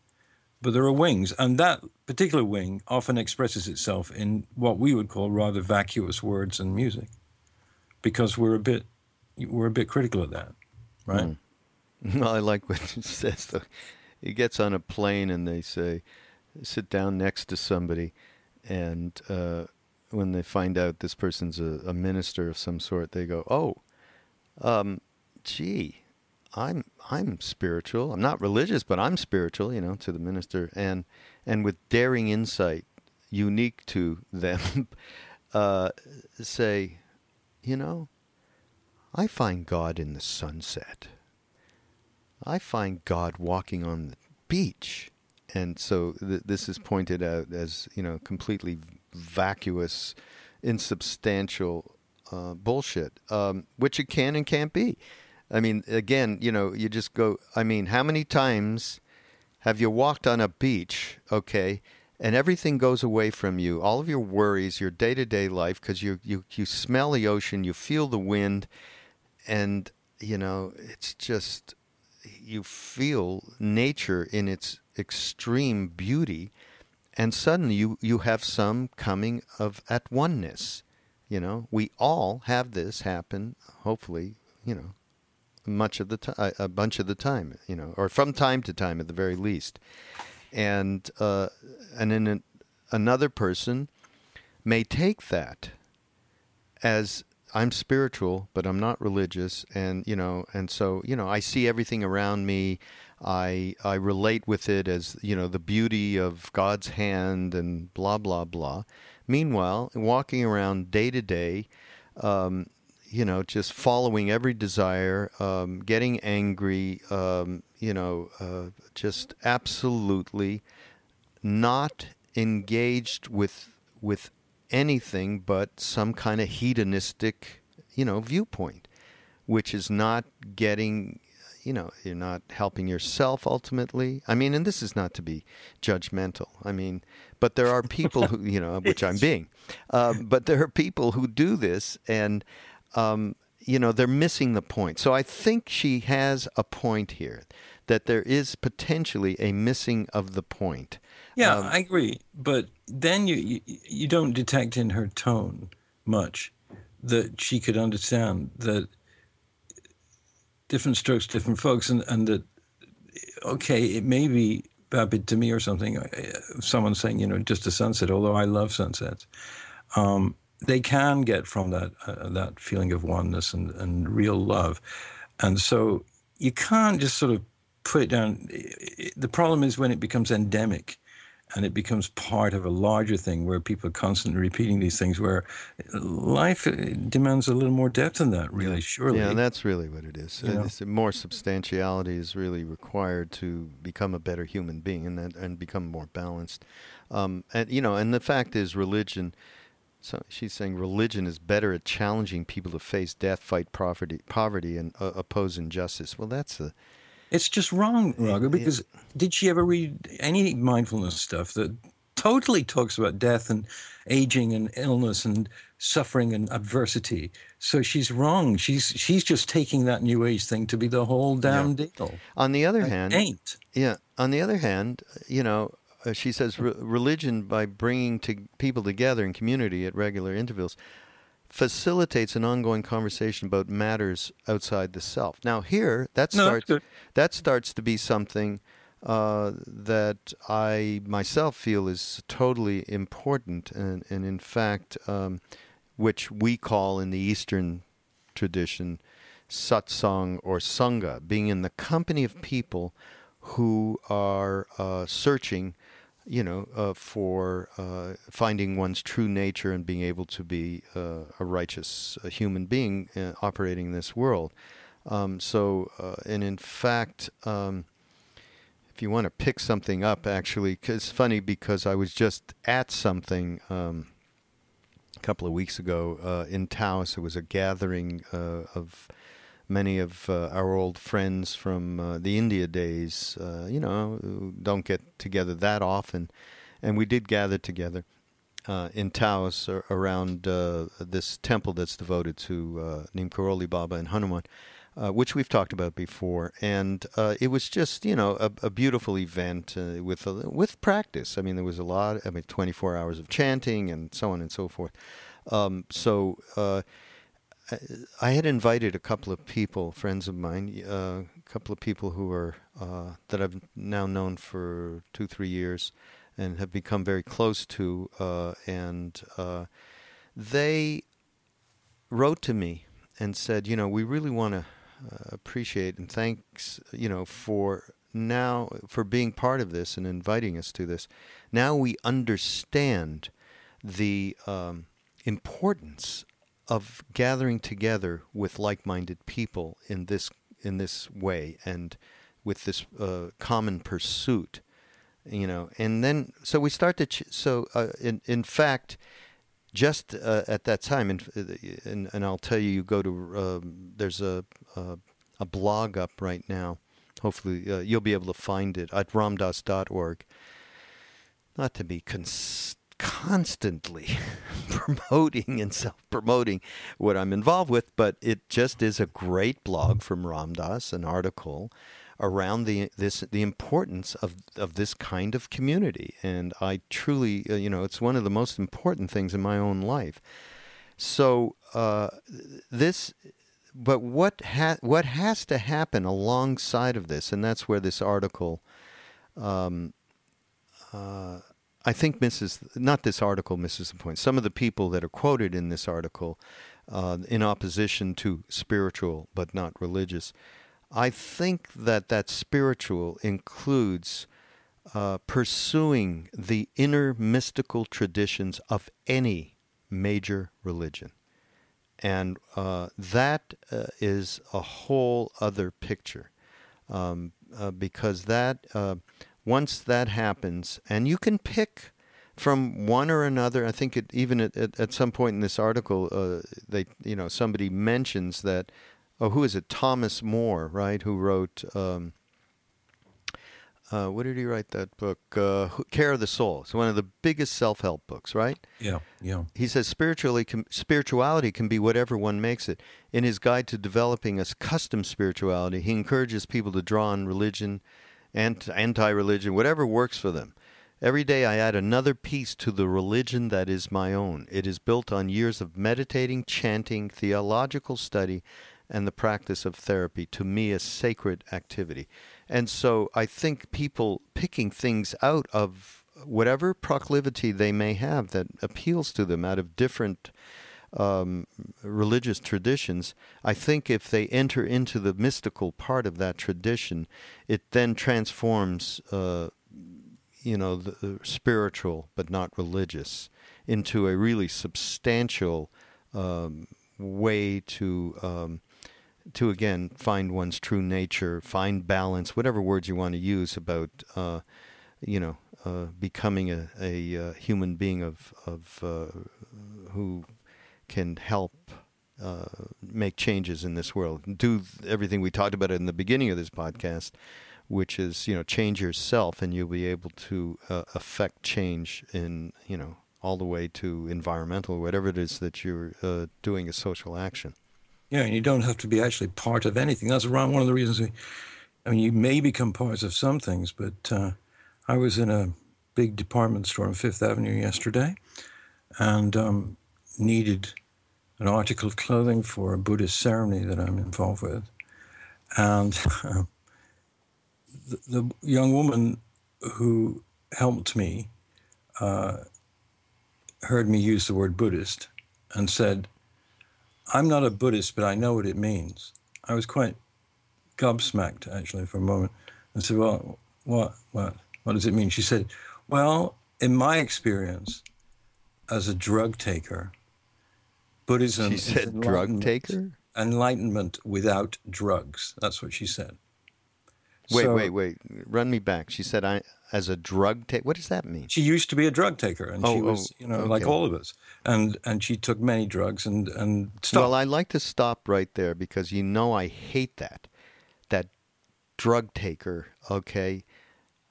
But there are wings, and that particular wing often expresses itself in what we would call rather vacuous words and music, because we're a bit we're a bit critical of that, right? Mm. Well, I like what it says though. He gets on a plane and they say, sit down next to somebody, and uh, when they find out this person's a, a, minister of some sort, they go, "Oh, um, gee, I'm I'm spiritual. I'm not religious, but I'm spiritual, you know, to the minister and and with daring insight unique to them uh, say, you know, I find God in the sunset. I find God walking on the beach. And so th- this is pointed out as, you know, completely vacuous, insubstantial uh, bullshit, um, which it can and can't be. I mean, again, you know, you just go. I mean, how many times have you walked on a beach, okay, and everything goes away from you, all of your worries, your day to day life, because you, you, you smell the ocean, you feel the wind, and, you know, it's just, you feel nature in its extreme beauty, and suddenly you, you have some coming of at oneness. You know, we all have this happen, hopefully, you know, much of the time, a bunch of the time, you know, or from time to time at the very least. And uh, and then an, another person may take that as I'm spiritual, but I'm not religious, and you know, and so you know, I see everything around me. I I relate with it as you know the beauty of God's hand and blah blah blah. Meanwhile, walking around day to day, um, you know, just following every desire, um, getting angry, um, you know, uh, just absolutely not engaged with with anything but some kind of hedonistic, you know, viewpoint, which is not getting, you know, you're not helping yourself ultimately. I mean, and this is not to be judgmental. I mean, but there are people who, you know, which I'm being, uh, but there are people who do this and um, you know, they're missing the point. So I think she has a point here that there is potentially a missing of the point. Yeah, um, I agree. But then you, you, you don't detect in her tone much that she could understand that different strokes, different folks, and, and that okay, it may be vapid to me or something. Uh, someone saying, you know, just a sunset, although I love sunsets. Um, they can get from that uh, that feeling of oneness and, and real love. And so you can't just sort of put it down. The problem is when it becomes endemic and it becomes part of a larger thing where people are constantly repeating these things where life uh, demands a little more depth than that really surely yeah that's really what it is yeah. more substantiality is really required to become a better human being and and become more balanced um, and you know and the fact is religion so she's saying religion is better at challenging people to face death, fight poverty, poverty, and uh, oppose injustice. Well, that's a it's just wrong, Raghu, because yeah. did she ever read any mindfulness stuff that totally talks about death and aging and illness and suffering and adversity? So she's wrong. She's she's just taking that new age thing to be the whole damn yeah. deal. On the other hand, ain't. Yeah. On the other hand, you know, uh, she says re- religion by bringing to people together in community at regular intervals facilitates an ongoing conversation about matters outside the self. Now here that starts no, that starts to be something uh, that I myself feel is totally important, and, and in fact, um, which we call in the Eastern tradition satsang or sangha, being in the company of people who are uh, searching you know, uh, for uh, finding one's true nature and being able to be uh, a righteous a human being uh, operating in this world. Um, so, uh, and in fact, um, if you want to pick something up, actually, it's funny because I was just at something um, a couple of weeks ago uh, in Taos. It was a gathering of many of uh, our old friends from uh, the India days, uh, you know, don't get together that often. And we did gather together uh, in Taos around uh, this temple that's devoted to uh, Neem Karoli Baba and Hanuman. which we've talked about before, and it was just you know a, a beautiful event with with practice. I mean, there was a lot. I mean, twenty four hours of chanting and so on and so forth. Um, so I had invited a couple of people, friends of mine, uh, a couple of people who are uh, that I've now known for two, three years, and have become very close to, uh, and uh, they wrote to me and said, you know, we really want to uh, appreciate and thanks, you know, for now for being part of this and inviting us to this. Now we understand the um, importance of gathering together with like-minded people in this in this way and with this uh, common pursuit you know. And then so we start to ch- so uh, in in fact just uh, at that time and, and, and I'll tell you you go to um, there's a, a, a blog up right now. Hopefully uh, you'll be able to find it at ramdass.org not to be cons- constantly promoting and self-promoting what I'm involved with, but it just is a great blog from Ram Dass, an article around the this the importance of of this kind of community, and I truly, uh, you know, it's one of the most important things in my own life. So uh, this but what ha- what has to happen alongside of this, and that's where this article um, uh, I think misses not this article misses the point. Some of the people that are quoted in this article, uh, in opposition to spiritual but not religious, I think that that spiritual includes uh, pursuing the inner mystical traditions of any major religion. And uh, that uh, is a whole other picture um, uh, because that uh, once that happens, and you can pick from one or another. I think it, even at, at, at, some point in this article, uh, they you know somebody mentions that. Oh, who is it? Thomas Moore, right? Who wrote? Um, uh, what did he write that book? Uh, Care of the Soul. It's one of the biggest self-help books, right? Yeah, yeah. He says spiritually, com- spirituality can be whatever one makes it. In his guide to developing a custom spirituality, he encourages people to draw on religion anti religion, whatever works for them. Every day I add another piece to the religion that is my own. It is built on years of meditating, chanting, theological study, and the practice of therapy. To me, a sacred activity. And so I think people picking things out of whatever proclivity they may have that appeals to them out of different um, religious traditions, I think if they enter into the mystical part of that tradition, it then transforms, uh, you know, the, spiritual but not religious into a really substantial um, way to. Um, to again find one's true nature, find balance, whatever words you want to use about, uh, you know, uh, becoming a, a, a, uh, human being of of uh, who can help uh, make changes in this world, do everything we talked about in the beginning of this podcast, which is you know change yourself, and you'll be able to uh, affect change in you know all the way to environmental, whatever it is that you're uh, doing a social action. Yeah, and you don't have to be actually part of anything. That's one of the reasons we. I mean, you may become part of some things, but uh, I was in a big department store on Fifth Avenue yesterday, and um, needed an article of clothing for a Buddhist ceremony that I'm involved with. And uh, the, the, young woman who helped me uh, heard me use the word Buddhist and said, I'm not a Buddhist, but I know what it means. I was quite gobsmacked, actually, for a moment. and said, Well, what, what, what does it mean? She said, Well, in my experience as a drug taker, Buddhism. She said drug taker? Enlightenment without drugs. That's what she said. Wait, so, wait, wait. Run me back. She said, "I as a drug taker." What does that mean? She used to be a drug taker, and oh, she was, oh, you know, okay. like all of us. And and she took many drugs and and stopped. Well, I'd like to stop right there because you know I hate that, that drug taker. Okay,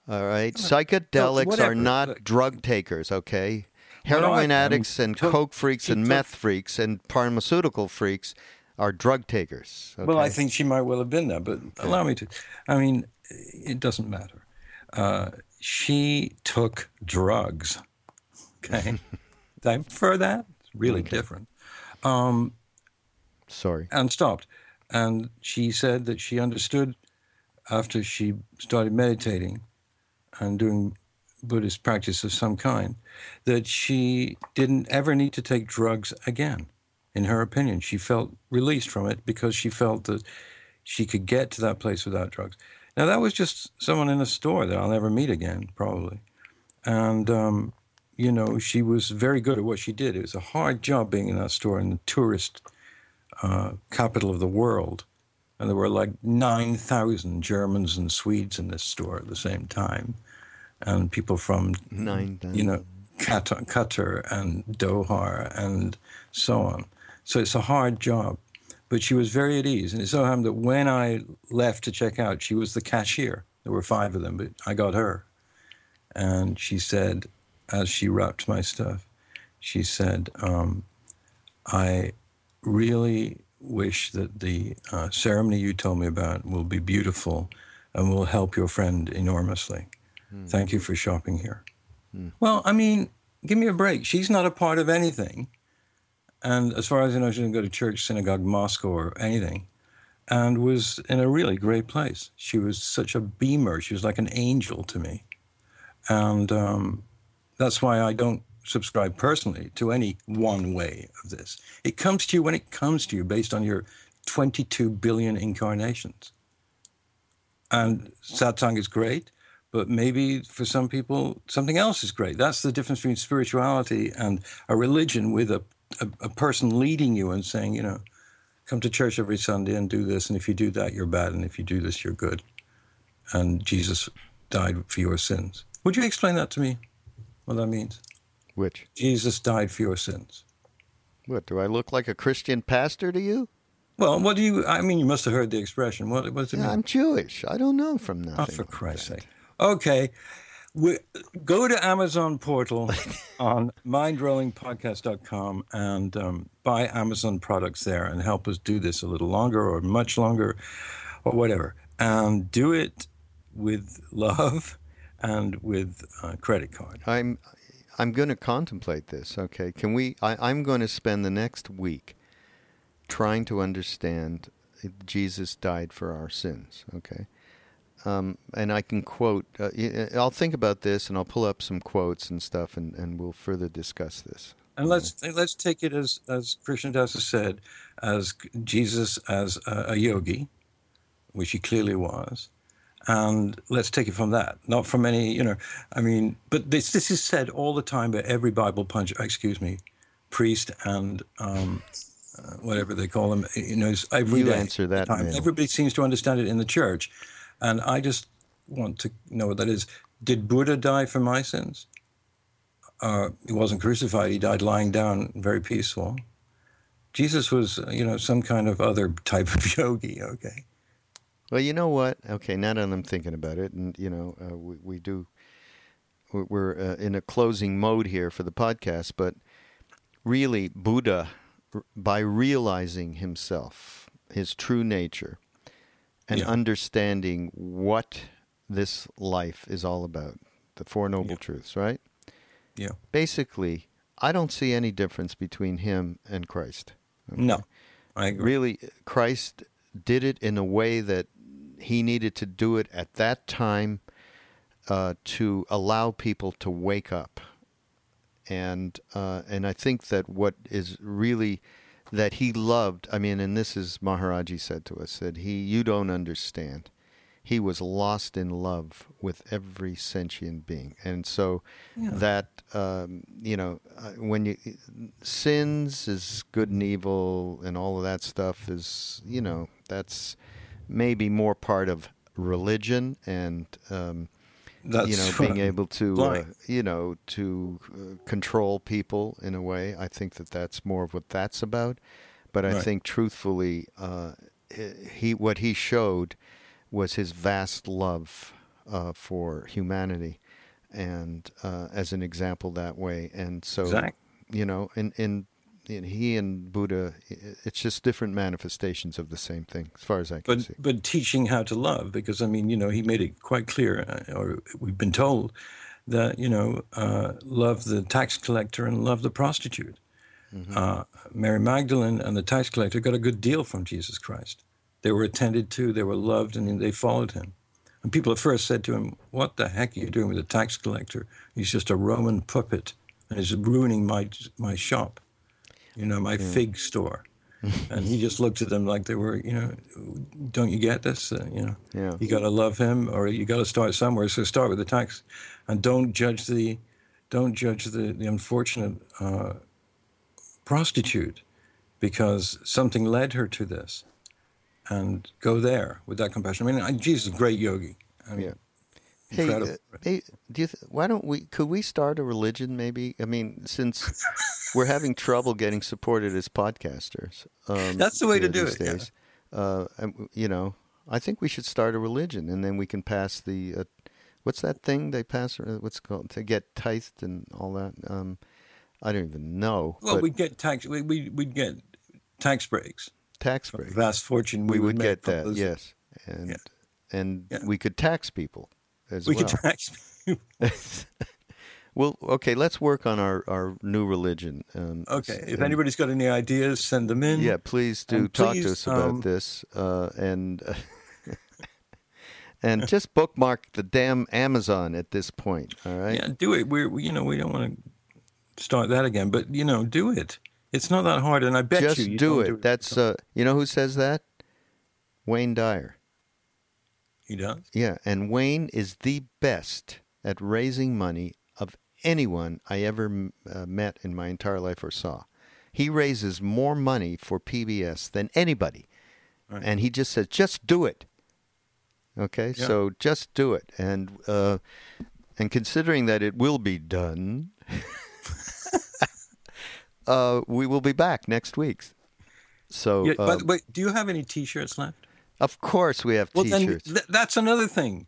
all right. Psychedelics are not drug takers. Okay, heroin addicts and coke freaks and meth freaks and pharmaceutical freaks are drug takers. Okay? Well, I think she might well have been there, but okay. allow me to. I mean, it doesn't matter. Uh, she took drugs. Okay, I prefer that. It's really okay. different. Um, Sorry. And stopped. And she said that she understood after she started meditating and doing Buddhist practice of some kind, that she didn't ever need to take drugs again. In her opinion, she felt released from it because she felt that she could get to that place without drugs. Now, that was just someone in a store that I'll never meet again, probably. And, um, you know, she was very good at what she did. It was a hard job being in that store in the tourist uh, capital of the world. And there were like 9,000 Germans and Swedes in this store at the same time and people from Nine, you know Qatar, Qatar and Doha and so on. So it's a hard job, but she was very at ease. And it so happened that when I left to check out, she was the cashier. There were five of them, but I got her, and she said, as she wrapped my stuff, she said, um, "I really wish that the uh, ceremony you told me about will be beautiful and will help your friend enormously." Mm. Thank you for shopping here. Mm. Well, I mean, give me a break. She's not a part of anything. And as far as I know, she didn't go to church, synagogue, mosque, or anything. And was in a really great place. She was such a beamer. She was like an angel to me. And um, that's why I don't subscribe personally to any one way of this. It comes to you when it comes to you based on your 22 billion incarnations. And satsang is great but maybe for some people something else is great. That's the difference between spirituality and a religion with a, a, a, person leading you and saying, you know, come to church every Sunday and do this, and if you do that, you're bad, and if you do this, you're good. And Jesus died for your sins. Would you explain that to me? What that means? Which? Jesus died for your sins. What, do I look like a Christian pastor to you? Well, what do you? I mean, you must have heard the expression. What, what does it yeah, mean? I'm Jewish. I don't know from nothing. Oh, for Christ's sake! Okay. We, go to Amazon portal on mindrollingpodcast.com and um, buy Amazon products there and help us do this a little longer or much longer or whatever. And do it with love and with a credit card. I'm I'm going to contemplate this. Okay, can we? I, I'm going to spend the next week trying to understand Jesus died for our sins. Okay, um, and I can quote. Uh, I'll think about this, and I'll pull up some quotes and stuff, and, and we'll further discuss this. And let's let's take it as as Krishna has said, as Jesus as a, a yogi, which he clearly was, and let's take it from that, not from any, you know, I mean, but this this is said all the time by every Bible punch, excuse me, priest and um, uh, whatever they call them, you know, every you day, answer that. time. Everybody seems to understand it in the church, and I just want to know what that is. Did Buddha die for my sins? Uh, he wasn't crucified. He died lying down, very peaceful. Jesus was, you know, some kind of other type of yogi. Okay. Well, you know what? Okay, now that I'm thinking about it, and you know, uh, we we do. We're uh, in a closing mode here for the podcast, but really, Buddha, by realizing himself, his true nature, and yeah. understanding what this life is all about, the Four Noble yeah. Truths, right? Yeah. Basically, I don't see any difference between him and Christ. Okay? No, I agree. Really, Christ did it in a way that he needed to do it at that time uh, to allow people to wake up. And uh, and I think that what is really that he loved. I mean, and this is Maharaji said to us that he you don't understand. He was lost in love with every sentient being, and so yeah. that um, you know uh, when you sins is good and evil and all of that stuff is you know that's maybe more part of religion and um, you know being able to uh, you know to uh, control people in a way. I think that that's more of what that's about. But I right. think truthfully, uh, he what he showed was his vast love uh, for humanity, and uh, as an example that way. And so exactly. you know, in in he and Buddha, it's just different manifestations of the same thing, as far as I can but, see. But teaching how to love, because I mean, you know, he made it quite clear, uh, or we've been told that you know, uh, love the tax collector and love the prostitute. Mm-hmm. Uh, Mary Magdalene and the tax collector got a good deal from Jesus Christ. They were attended to, they were loved, and they followed him. And people at first said to him, "What the heck are you doing with a tax collector? He's just a Roman puppet, and he's ruining my my shop." You know, my yeah. fig store. and he just looked at them like they were, you know, don't you get this? Uh, you know, yeah. you got to love him, or you got to start somewhere. So start with the tax, and don't judge the, don't judge the the unfortunate uh, prostitute, because something led her to this, and go there with that compassion. I mean, Jesus is a great yogi. I mean, yeah. Hey, uh, hey, do you th- why don't we? Could we start a religion? Maybe. I mean, since we're having trouble getting supported as podcasters, um, that's the way to do it. Days, yeah. uh, you know, I think we should start a religion, and then we can pass the uh, what's that thing they pass? What's called to get tithed and all that? Um, I don't even know. Well, we get tax. We we would get tax breaks. Tax breaks. Vast fortune. We, we would, would get that. Those. Yes, and yeah. and yeah. we could tax people as we well. could tax well, okay, let's work on our, our new religion. Um, okay, if anybody's got any ideas, send them in. Yeah, please do and talk please, to us about um, this, uh, and uh, and just bookmark the damn Amazon at this point. All right. Yeah, do it. We're we, you know we don't want to start that again, but you know do it. It's not that hard, and I bet just you, you do, it. do it. That's uh, you know who says that? Wayne Dyer. He does? Yeah, and Wayne is the best at raising money of anyone I ever uh, met in my entire life or saw. He raises more money for PBS than anybody. Right. And he just says, just do it. Okay, yeah. so just do it. And, uh, and considering that it will be done, uh, we will be back next week. So, yeah, but, but do you have any T-shirts left? Of course, we have well, T-shirts. Then th- that's another thing.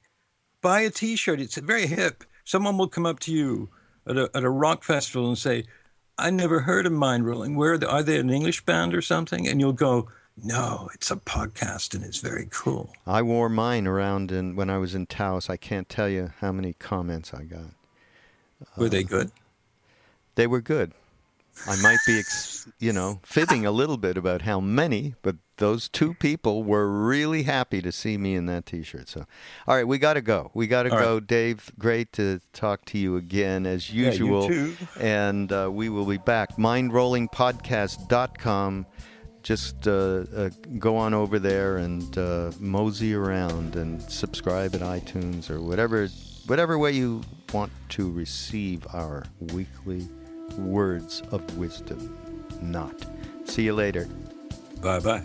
Buy a T-shirt. It's very hip. Someone will come up to you at a, at a rock festival and say, "I never heard of Mindrolling. Where are they, are they an English band or something?" And you'll go, "No, it's a podcast, and it's very cool." I wore mine around, and when I was in Taos, I can't tell you how many comments I got. Were uh, they good? They were good. I might be, ex- you know, fibbing a little bit about how many, but those two people were really happy to see me in that T-shirt. So, all right, we got to go. We got to go, right. Dave. Great to talk to you again as usual. Yeah, you too. And uh, we will be back. MindRollingPodcast.com. Just uh, uh, go on over there and uh, mosey around and subscribe at iTunes or whatever whatever way you want to receive our weekly words of wisdom. Not. See you later. Bye bye.